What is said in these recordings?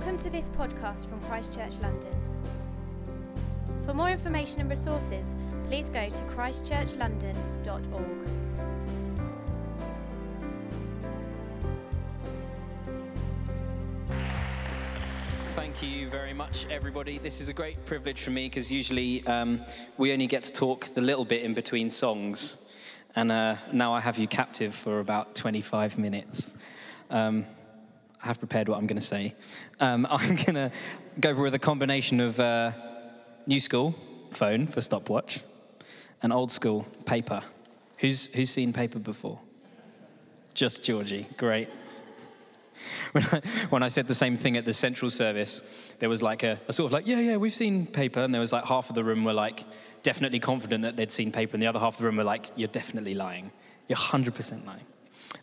Welcome to this podcast from Christchurch London. For more information and resources, please go to christchurchlondon.org. Thank you very much, everybody. This is a great privilege for me because usually um, we only get to talk the little bit in between songs. And uh, now I have you captive for about 25 minutes. Um, Have prepared what I'm going to say. Um, I'm going to go with a combination of uh, new school, phone for stopwatch, and old school, paper. Who's, who's seen paper before? Just Georgie. Great. When I, when I said the same thing at the central service, there was like a, a, sort of like, yeah, yeah, we've seen paper. And there was like half of the room were like definitely confident that they'd seen paper. And the other half of the room were like, you're definitely lying. You're 100% lying.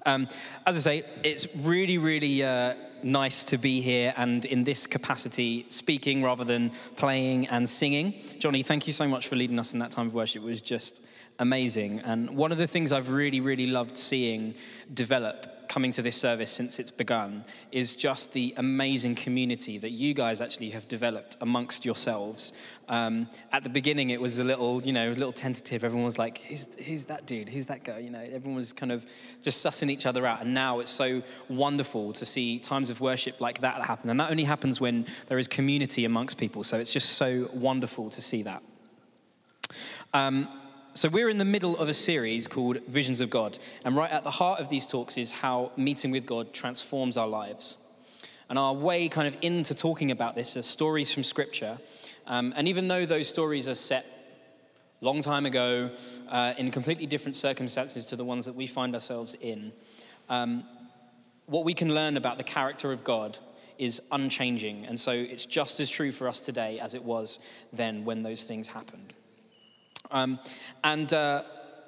Um, as I say, it's really, really uh, nice to be here and in this capacity speaking rather than playing and singing. Johnny, thank you so much for leading us in that time of worship. It was just amazing. And one of the things I've really, really loved seeing develop coming to this service since it's begun is just the amazing community that you guys actually have developed amongst yourselves. Um, at the beginning, it was a little, you know, a little tentative. Everyone was like, who's, who's that dude? Who's that girl? You know, everyone was kind of just sussing each other out. And now it's so wonderful to see times of worship like that happen. And that only happens when there is community amongst people. So it's just so wonderful to see that. Um, so, we're in the middle of a series called Visions of God. And right at the heart of these talks is how meeting with God transforms our lives. And our way kind of into talking about this are stories from Scripture. Um, and even though those stories are set long time ago uh, in completely different circumstances to the ones that we find ourselves in, um, what we can learn about the character of God is unchanging. And so it's just as true for us today as it was then when those things happened. Um, and, uh,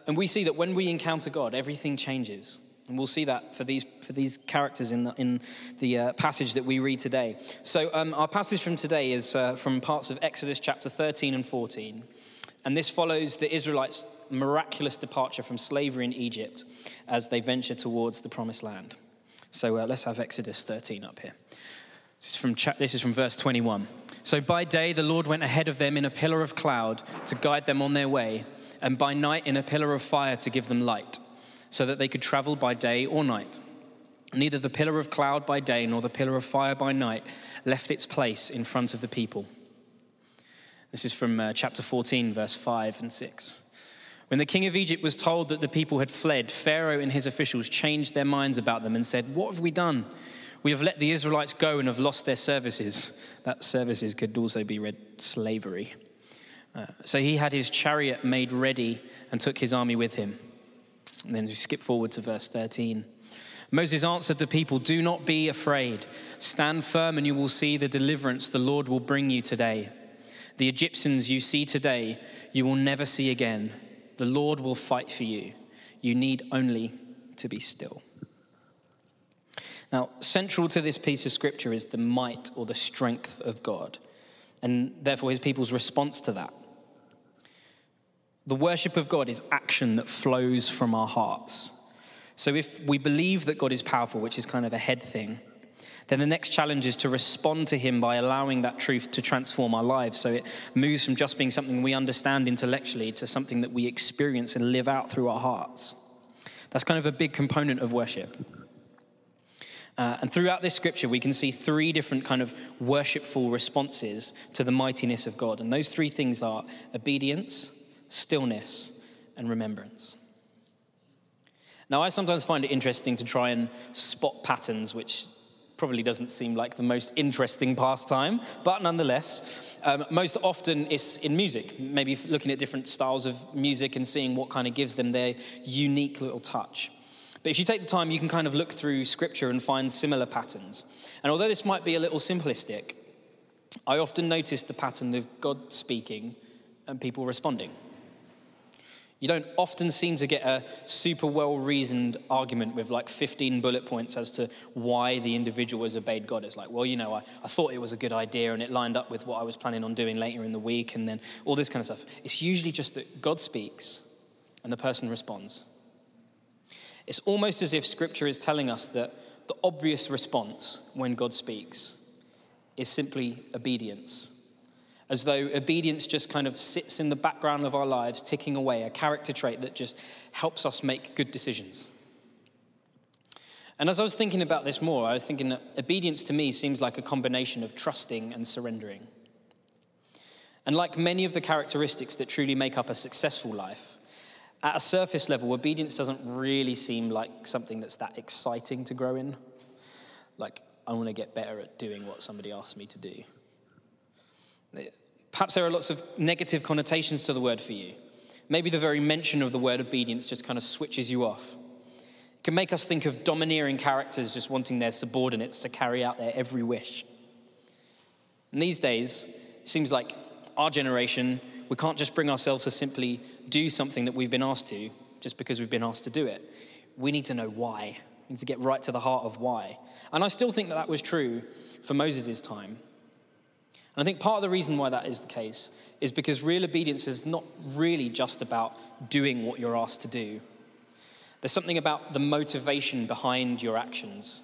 and we see that when we encounter God, everything changes. And we'll see that for these, for these characters in the, in the uh, passage that we read today. So, um, our passage from today is uh, from parts of Exodus chapter 13 and 14. And this follows the Israelites' miraculous departure from slavery in Egypt as they venture towards the promised land. So, uh, let's have Exodus 13 up here. This is, from cha- this is from verse 21. So by day, the Lord went ahead of them in a pillar of cloud to guide them on their way, and by night, in a pillar of fire to give them light, so that they could travel by day or night. Neither the pillar of cloud by day nor the pillar of fire by night left its place in front of the people. This is from uh, chapter 14, verse 5 and 6. When the king of Egypt was told that the people had fled, Pharaoh and his officials changed their minds about them and said, What have we done? We have let the Israelites go and have lost their services. That services could also be read slavery. Uh, so he had his chariot made ready and took his army with him. And then we skip forward to verse 13. Moses answered the people, Do not be afraid. Stand firm, and you will see the deliverance the Lord will bring you today. The Egyptians you see today, you will never see again. The Lord will fight for you. You need only to be still. Now, central to this piece of scripture is the might or the strength of God, and therefore his people's response to that. The worship of God is action that flows from our hearts. So if we believe that God is powerful, which is kind of a head thing, then the next challenge is to respond to him by allowing that truth to transform our lives. So it moves from just being something we understand intellectually to something that we experience and live out through our hearts. That's kind of a big component of worship. Uh, and throughout this scripture, we can see three different kind of worshipful responses to the mightiness of God. And those three things are obedience, stillness, and remembrance. Now, I sometimes find it interesting to try and spot patterns, which probably doesn't seem like the most interesting pastime, but nonetheless, um, most often it's in music, maybe looking at different styles of music and seeing what kind of gives them their unique little touch. But if you take the time, you can kind of look through scripture and find similar patterns. And although this might be a little simplistic, I often notice the pattern of God speaking and people responding. You don't often seem to get a super well reasoned argument with like 15 bullet points as to why the individual has obeyed God. It's like, well, you know, I, I thought it was a good idea and it lined up with what I was planning on doing later in the week and then all this kind of stuff. It's usually just that God speaks and the person responds. It's almost as if Scripture is telling us that the obvious response when God speaks is simply obedience. As though obedience just kind of sits in the background of our lives, ticking away, a character trait that just helps us make good decisions. And as I was thinking about this more, I was thinking that obedience to me seems like a combination of trusting and surrendering. And like many of the characteristics that truly make up a successful life, at a surface level, obedience doesn't really seem like something that's that exciting to grow in. Like, I want to get better at doing what somebody asks me to do. Perhaps there are lots of negative connotations to the word for you. Maybe the very mention of the word obedience just kind of switches you off. It can make us think of domineering characters just wanting their subordinates to carry out their every wish. And these days, it seems like our generation, we can't just bring ourselves to simply do something that we've been asked to just because we've been asked to do it. We need to know why. We need to get right to the heart of why. And I still think that that was true for Moses' time. And I think part of the reason why that is the case is because real obedience is not really just about doing what you're asked to do. There's something about the motivation behind your actions.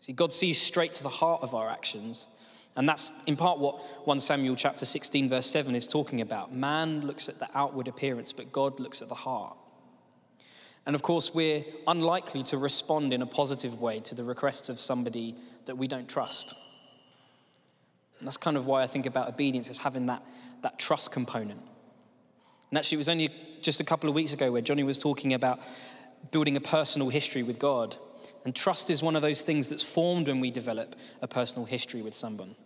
See, God sees straight to the heart of our actions and that's in part what 1 Samuel chapter 16 verse 7 is talking about. Man looks at the outward appearance, but God looks at the heart. And of course, we're unlikely to respond in a positive way to the requests of somebody that we don't trust. And that's kind of why I think about obedience as having that, that trust component. And actually, it was only just a couple of weeks ago where Johnny was talking about building a personal history with God. And trust is one of those things that's formed when we develop a personal history with someone.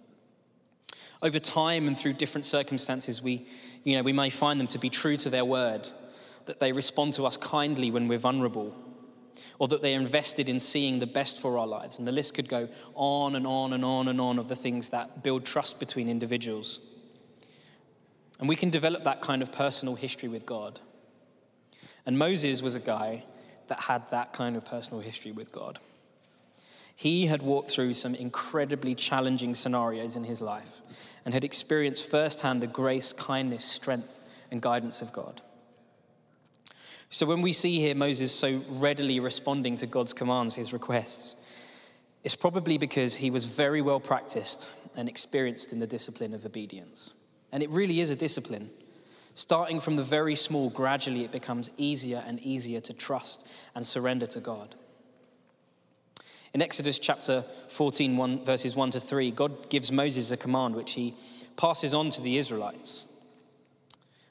Over time and through different circumstances, we, you know, we may find them to be true to their word, that they respond to us kindly when we're vulnerable, or that they're invested in seeing the best for our lives. And the list could go on and on and on and on of the things that build trust between individuals. And we can develop that kind of personal history with God. And Moses was a guy that had that kind of personal history with God. He had walked through some incredibly challenging scenarios in his life and had experienced firsthand the grace, kindness, strength, and guidance of God. So when we see here Moses so readily responding to God's commands, his requests, it's probably because he was very well practiced and experienced in the discipline of obedience. And it really is a discipline. Starting from the very small, gradually it becomes easier and easier to trust and surrender to God. In Exodus chapter 14, 1, verses 1 to 3, God gives Moses a command which he passes on to the Israelites.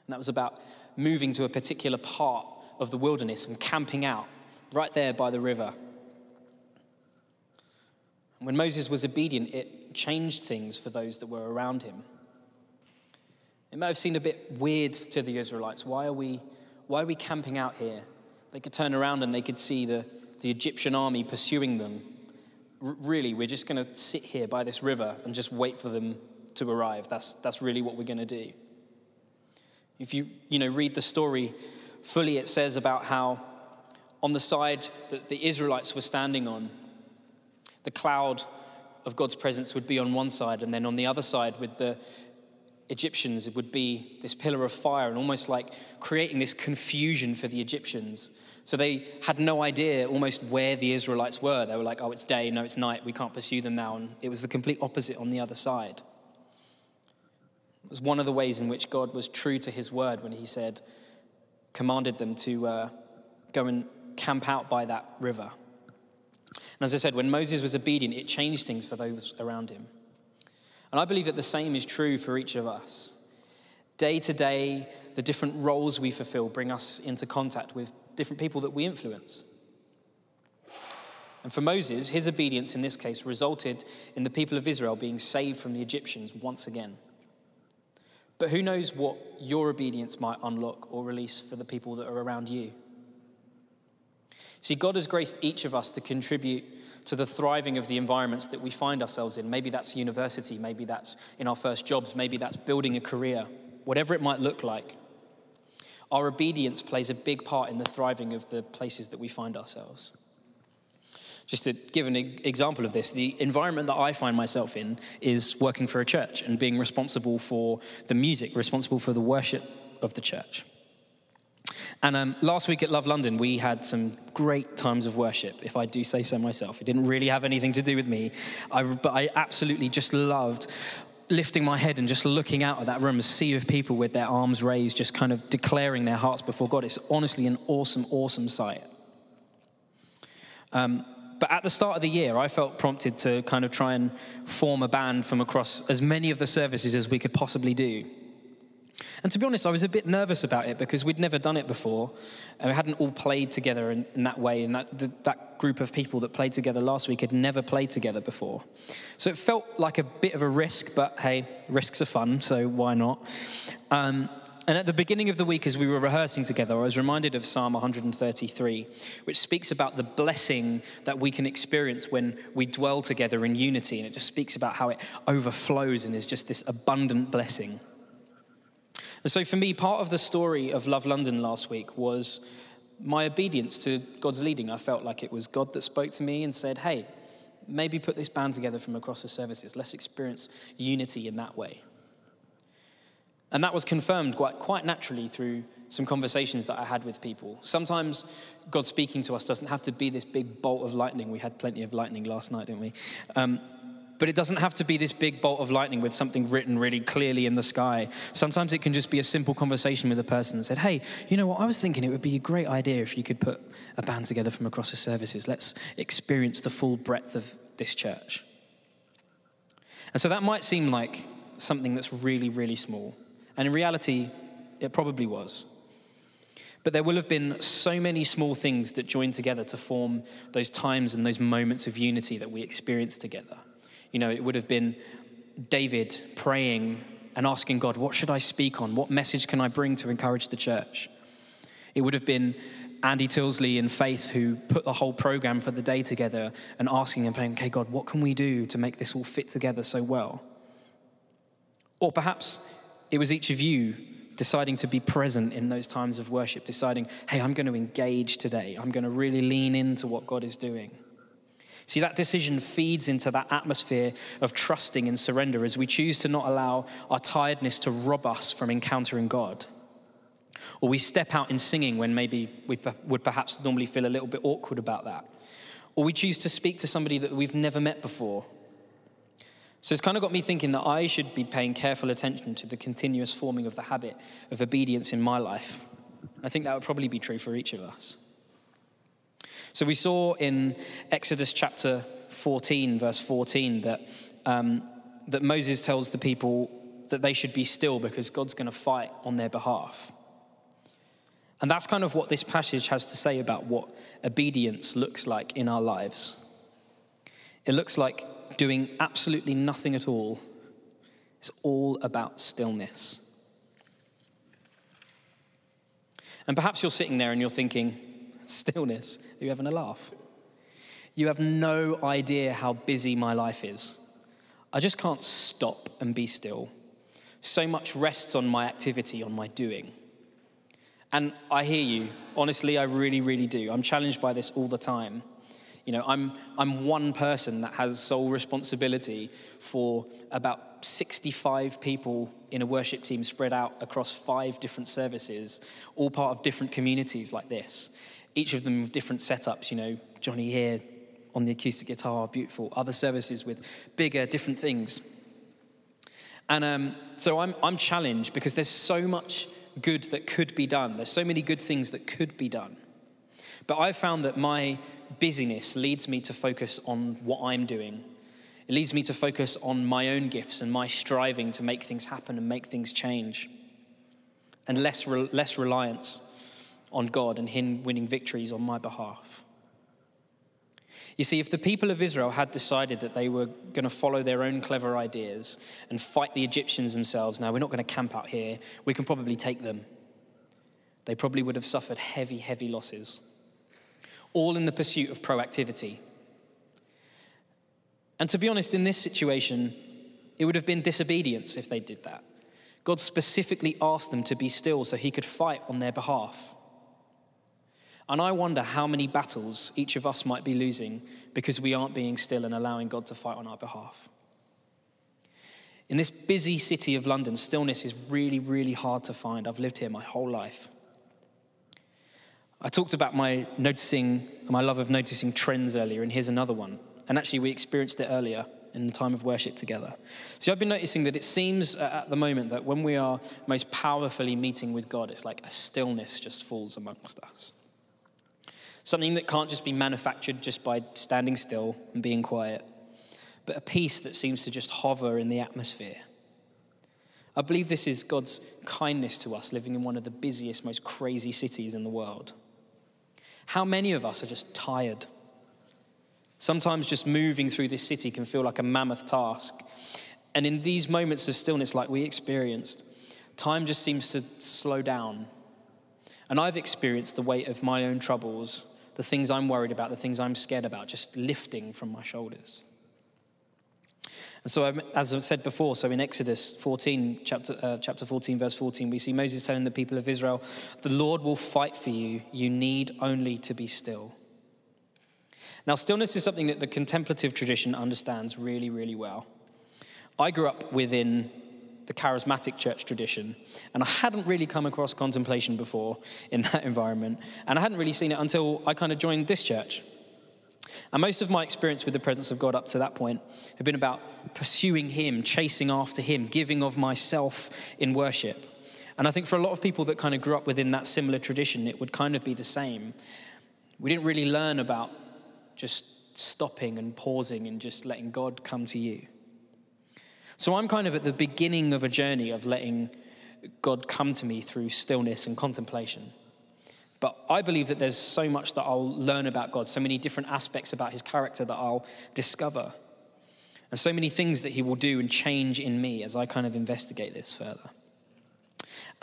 And that was about moving to a particular part of the wilderness and camping out right there by the river. When Moses was obedient, it changed things for those that were around him. It may have seemed a bit weird to the Israelites. Why are we, why are we camping out here? They could turn around and they could see the, the Egyptian army pursuing them. R- really, we're just going to sit here by this river and just wait for them to arrive. That's, that's really what we're going to do. If you, you know, read the story fully, it says about how on the side that the Israelites were standing on, the cloud of God's presence would be on one side, and then on the other side, with the Egyptians, it would be this pillar of fire and almost like creating this confusion for the Egyptians. So they had no idea almost where the Israelites were. They were like, oh, it's day, no, it's night, we can't pursue them now. And it was the complete opposite on the other side. It was one of the ways in which God was true to his word when he said, commanded them to uh, go and camp out by that river. And as I said, when Moses was obedient, it changed things for those around him. And I believe that the same is true for each of us. Day to day, the different roles we fulfill bring us into contact with different people that we influence. And for Moses, his obedience in this case resulted in the people of Israel being saved from the Egyptians once again. But who knows what your obedience might unlock or release for the people that are around you? See, God has graced each of us to contribute to the thriving of the environments that we find ourselves in. Maybe that's university, maybe that's in our first jobs, maybe that's building a career, whatever it might look like. Our obedience plays a big part in the thriving of the places that we find ourselves. Just to give an example of this, the environment that I find myself in is working for a church and being responsible for the music, responsible for the worship of the church. And um, last week at Love London, we had some great times of worship, if I do say so myself. It didn't really have anything to do with me, I, but I absolutely just loved lifting my head and just looking out at that room, a sea of people with their arms raised, just kind of declaring their hearts before God. It's honestly an awesome, awesome sight. Um, but at the start of the year, I felt prompted to kind of try and form a band from across as many of the services as we could possibly do. And to be honest, I was a bit nervous about it because we'd never done it before. And we hadn't all played together in, in that way. And that, the, that group of people that played together last week had never played together before. So it felt like a bit of a risk, but hey, risks are fun, so why not? Um, and at the beginning of the week, as we were rehearsing together, I was reminded of Psalm 133, which speaks about the blessing that we can experience when we dwell together in unity. And it just speaks about how it overflows and is just this abundant blessing. And so, for me, part of the story of Love London last week was my obedience to God's leading. I felt like it was God that spoke to me and said, Hey, maybe put this band together from across the services. Let's experience unity in that way. And that was confirmed quite, quite naturally through some conversations that I had with people. Sometimes God speaking to us doesn't have to be this big bolt of lightning. We had plenty of lightning last night, didn't we? Um, but it doesn't have to be this big bolt of lightning with something written really clearly in the sky. Sometimes it can just be a simple conversation with a person and said, Hey, you know what? I was thinking it would be a great idea if you could put a band together from across the services. Let's experience the full breadth of this church. And so that might seem like something that's really, really small. And in reality, it probably was. But there will have been so many small things that join together to form those times and those moments of unity that we experience together. You know, it would have been David praying and asking God, What should I speak on? What message can I bring to encourage the church? It would have been Andy Tilsley and Faith who put the whole program for the day together and asking and praying, Okay, God, what can we do to make this all fit together so well? Or perhaps it was each of you deciding to be present in those times of worship, deciding, hey, I'm going to engage today. I'm going to really lean into what God is doing. See, that decision feeds into that atmosphere of trusting and surrender as we choose to not allow our tiredness to rob us from encountering God. Or we step out in singing when maybe we would perhaps normally feel a little bit awkward about that. Or we choose to speak to somebody that we've never met before so it's kind of got me thinking that I should be paying careful attention to the continuous forming of the habit of obedience in my life. I think that would probably be true for each of us. So we saw in Exodus chapter 14, verse 14, that, um, that Moses tells the people that they should be still because God's going to fight on their behalf. And that's kind of what this passage has to say about what obedience looks like in our lives. It looks like doing absolutely nothing at all. It's all about stillness. And perhaps you're sitting there and you're thinking, stillness, are you having a laugh? You have no idea how busy my life is. I just can't stop and be still. So much rests on my activity, on my doing. And I hear you. Honestly, I really, really do. I'm challenged by this all the time. You know, I'm, I'm one person that has sole responsibility for about 65 people in a worship team spread out across five different services, all part of different communities like this. Each of them with different setups, you know, Johnny here on the acoustic guitar, beautiful. Other services with bigger, different things. And um, so I'm, I'm challenged because there's so much good that could be done. There's so many good things that could be done. But I've found that my busyness leads me to focus on what I'm doing. It leads me to focus on my own gifts and my striving to make things happen and make things change. And less, re- less reliance on God and Him winning victories on my behalf. You see, if the people of Israel had decided that they were going to follow their own clever ideas and fight the Egyptians themselves, now we're not going to camp out here, we can probably take them. They probably would have suffered heavy, heavy losses all in the pursuit of proactivity. And to be honest, in this situation, it would have been disobedience if they did that. God specifically asked them to be still so he could fight on their behalf. And I wonder how many battles each of us might be losing because we aren't being still and allowing God to fight on our behalf. In this busy city of London, stillness is really, really hard to find. I've lived here my whole life. I talked about my noticing, my love of noticing trends earlier, and here's another one. And actually, we experienced it earlier in the time of worship together. So I've been noticing that it seems at the moment that when we are most powerfully meeting with God, it's like a stillness just falls amongst us. Something that can't just be manufactured just by standing still and being quiet, but a peace that seems to just hover in the atmosphere. I believe this is God's kindness to us living in one of the busiest, most crazy cities in the world. How many of us are just tired? Sometimes just moving through this city can feel like a mammoth task. And in these moments of stillness, like we experienced, time just seems to slow down. And I've experienced the weight of my own troubles, the things I'm worried about, the things I'm scared about, just lifting from my shoulders. And so, um, as I've said before, so in Exodus 14, chapter, uh, chapter 14, verse 14, we see Moses telling the people of Israel, The Lord will fight for you. You need only to be still. Now, stillness is something that the contemplative tradition understands really, really well. I grew up within the charismatic church tradition, and I hadn't really come across contemplation before in that environment, and I hadn't really seen it until I kind of joined this church. And most of my experience with the presence of God up to that point had been about pursuing Him, chasing after Him, giving of myself in worship. And I think for a lot of people that kind of grew up within that similar tradition, it would kind of be the same. We didn't really learn about just stopping and pausing and just letting God come to you. So I'm kind of at the beginning of a journey of letting God come to me through stillness and contemplation. But I believe that there's so much that I'll learn about God, so many different aspects about his character that I'll discover, and so many things that he will do and change in me as I kind of investigate this further.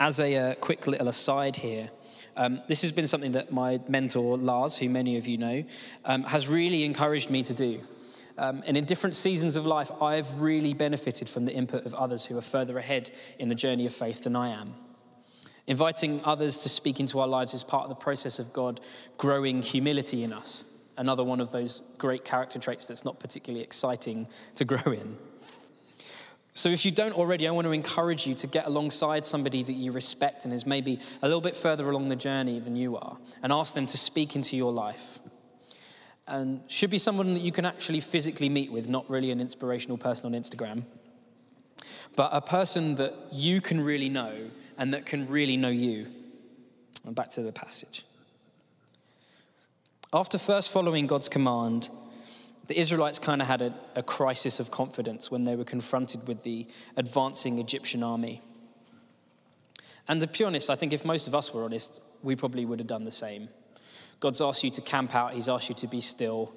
As a uh, quick little aside here, um, this has been something that my mentor, Lars, who many of you know, um, has really encouraged me to do. Um, and in different seasons of life, I've really benefited from the input of others who are further ahead in the journey of faith than I am. Inviting others to speak into our lives is part of the process of God growing humility in us. Another one of those great character traits that's not particularly exciting to grow in. So, if you don't already, I want to encourage you to get alongside somebody that you respect and is maybe a little bit further along the journey than you are and ask them to speak into your life. And should be someone that you can actually physically meet with, not really an inspirational person on Instagram, but a person that you can really know and that can really know you. And back to the passage. After first following God's command, the Israelites kind of had a, a, crisis of confidence when they were confronted with the advancing Egyptian army. And to be honest, I think if most of us were honest, we probably would have done the same. God's asked you to camp out, He's asked you to be still,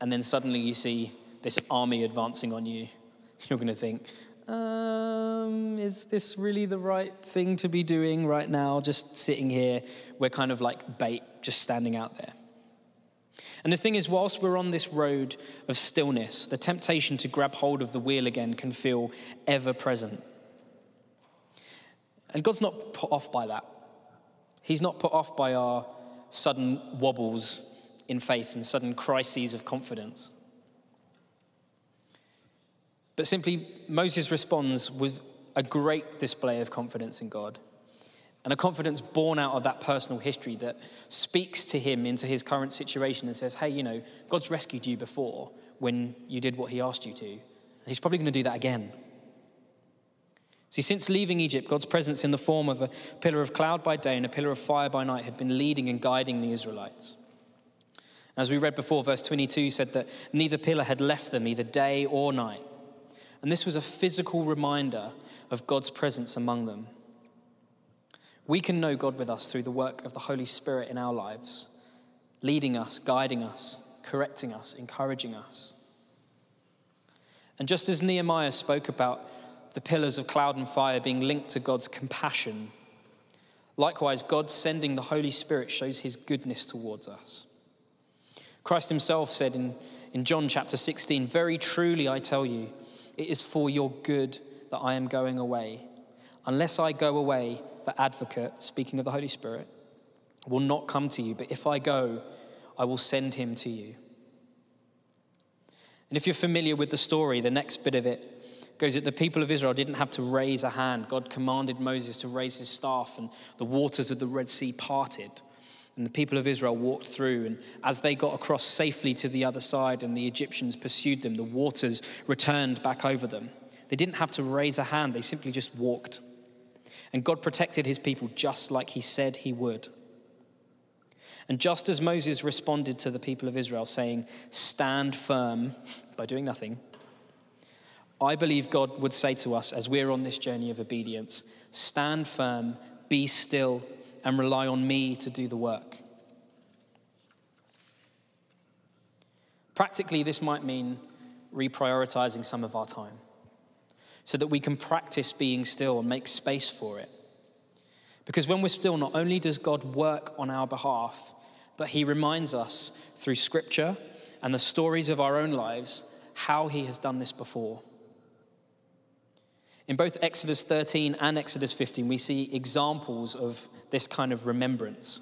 and then suddenly you see this army advancing on you. You're going to think, um, is this really the right thing to be doing right now? Just sitting here, we're kind of like bait, just standing out there. And the thing is, whilst we're on this road of stillness, the temptation to grab hold of the wheel again can feel ever present. And God's not put off by that. He's not put off by our sudden wobbles in faith and sudden crises of confidence. But simply, Moses responds with a great display of confidence in God. And a confidence born out of that personal history that speaks to him into his current situation and says, hey, you know, God's rescued you before when you did what he asked you to. And he's probably going to do that again. See, since leaving Egypt, God's presence in the form of a pillar of cloud by day and a pillar of fire by night had been leading and guiding the Israelites. As we read before, verse 22 said that neither pillar had left them either day or night. And this was a physical reminder of God's presence among them. We can know God with us through the work of the Holy Spirit in our lives, leading us, guiding us, correcting us, encouraging us. And just as Nehemiah spoke about the pillars of cloud and fire being linked to God's compassion, likewise, God sending the Holy Spirit shows his goodness towards us. Christ himself said in, in John chapter 16, Very truly I tell you, it is for your good that I am going away. Unless I go away, the advocate, speaking of the Holy Spirit, will not come to you, but if I go, I will send him to you. And if you're familiar with the story, the next bit of it goes that the people of Israel didn't have to raise a hand. God commanded Moses to raise his staff, and the waters of the Red Sea parted. And the people of Israel walked through, and as they got across safely to the other side and the Egyptians pursued them, the waters returned back over them. They didn't have to raise a hand, they simply just walked. And God protected his people just like he said he would. And just as Moses responded to the people of Israel, saying, Stand firm by doing nothing, I believe God would say to us as we're on this journey of obedience stand firm, be still, and rely on me to do the work. Practically, this might mean reprioritizing some of our time so that we can practice being still and make space for it. Because when we're still, not only does God work on our behalf, but He reminds us through Scripture and the stories of our own lives how He has done this before. In both Exodus 13 and Exodus 15, we see examples of this kind of remembrance.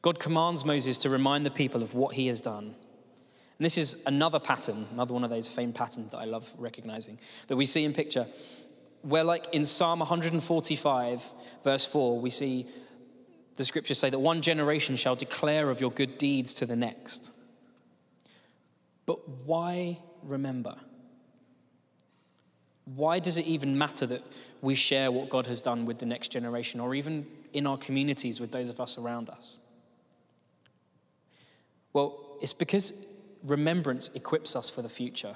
God commands Moses to remind the people of what he has done. And this is another pattern, another one of those famed patterns that I love recognizing, that we see in picture, where, like in Psalm 145, verse 4, we see the scriptures say that one generation shall declare of your good deeds to the next. But why remember? Why does it even matter that we share what God has done with the next generation or even in our communities with those of us around us? Well, it's because remembrance equips us for the future.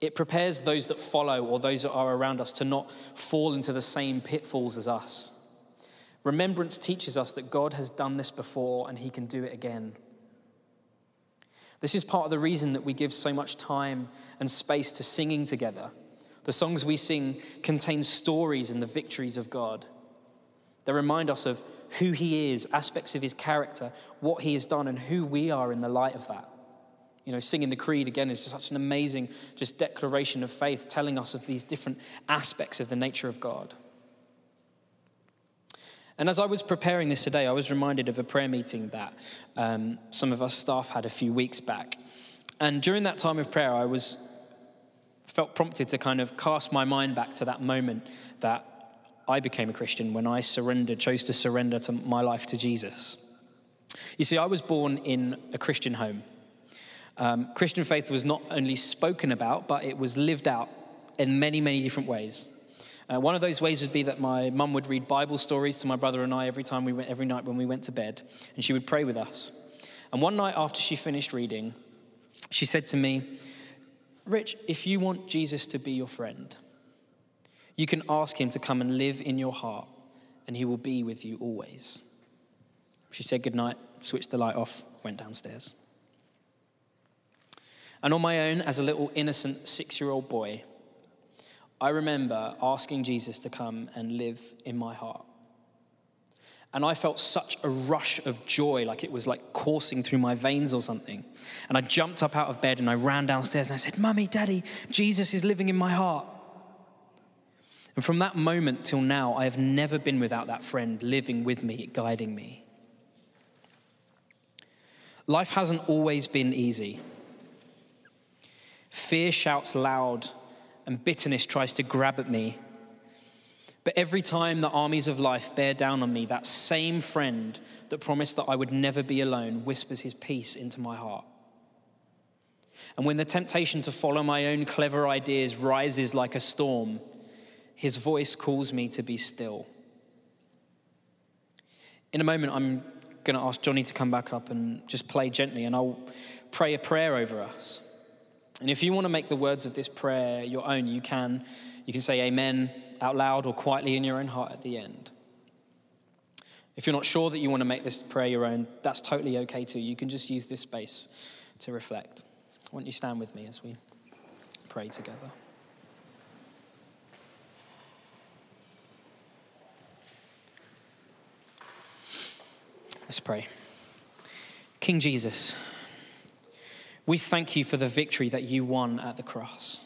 It prepares those that follow or those that are around us to not fall into the same pitfalls as us. Remembrance teaches us that God has done this before and he can do it again. This is part of the reason that we give so much time and space to singing together. The songs we sing contain stories and the victories of God. They remind us of who He is, aspects of His character, what He has done, and who we are in the light of that. You know, singing the creed again is such an amazing just declaration of faith, telling us of these different aspects of the nature of God. And as I was preparing this today, I was reminded of a prayer meeting that um, some of us staff had a few weeks back. And during that time of prayer, I was felt prompted to kind of cast my mind back to that moment that I became a Christian when I surrendered, chose to surrender to my life to Jesus. You see, I was born in a Christian home. Um, Christian faith was not only spoken about, but it was lived out in many, many different ways. Uh, one of those ways would be that my mum would read Bible stories to my brother and I every time we went, every night when we went to bed, and she would pray with us. And one night after she finished reading, she said to me, Rich, if you want Jesus to be your friend, you can ask him to come and live in your heart, and he will be with you always. She said goodnight, switched the light off, went downstairs. And on my own, as a little innocent six year old boy, I remember asking Jesus to come and live in my heart. And I felt such a rush of joy, like it was like coursing through my veins or something. And I jumped up out of bed and I ran downstairs and I said, Mummy, Daddy, Jesus is living in my heart. And from that moment till now, I have never been without that friend living with me, guiding me. Life hasn't always been easy. Fear shouts loud and bitterness tries to grab at me. But every time the armies of life bear down on me, that same friend that promised that I would never be alone whispers his peace into my heart. And when the temptation to follow my own clever ideas rises like a storm, his voice calls me to be still. In a moment, I'm going to ask Johnny to come back up and just play gently, and I'll pray a prayer over us. And if you want to make the words of this prayer your own, you can. You can say amen out loud or quietly in your own heart at the end. If you're not sure that you want to make this prayer your own, that's totally okay too. You can just use this space to reflect. Why don't you stand with me as we pray together? Let's pray. King Jesus, we thank you for the victory that you won at the cross.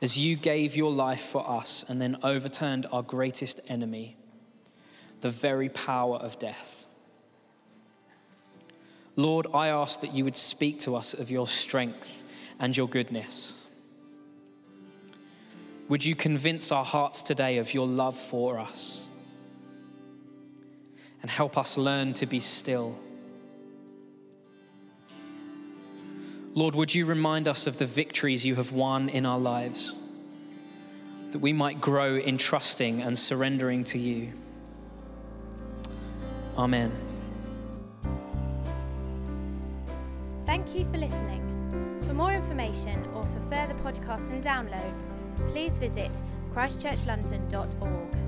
As you gave your life for us and then overturned our greatest enemy, the very power of death. Lord, I ask that you would speak to us of your strength and your goodness. Would you convince our hearts today of your love for us? and help us learn to be still. Lord, would you remind us of the victories you have won in our lives, that we might grow in trusting and surrendering to you. Amen. Thank you for listening. For more information or for further podcasts and downloads, please visit christchurchlondon.org.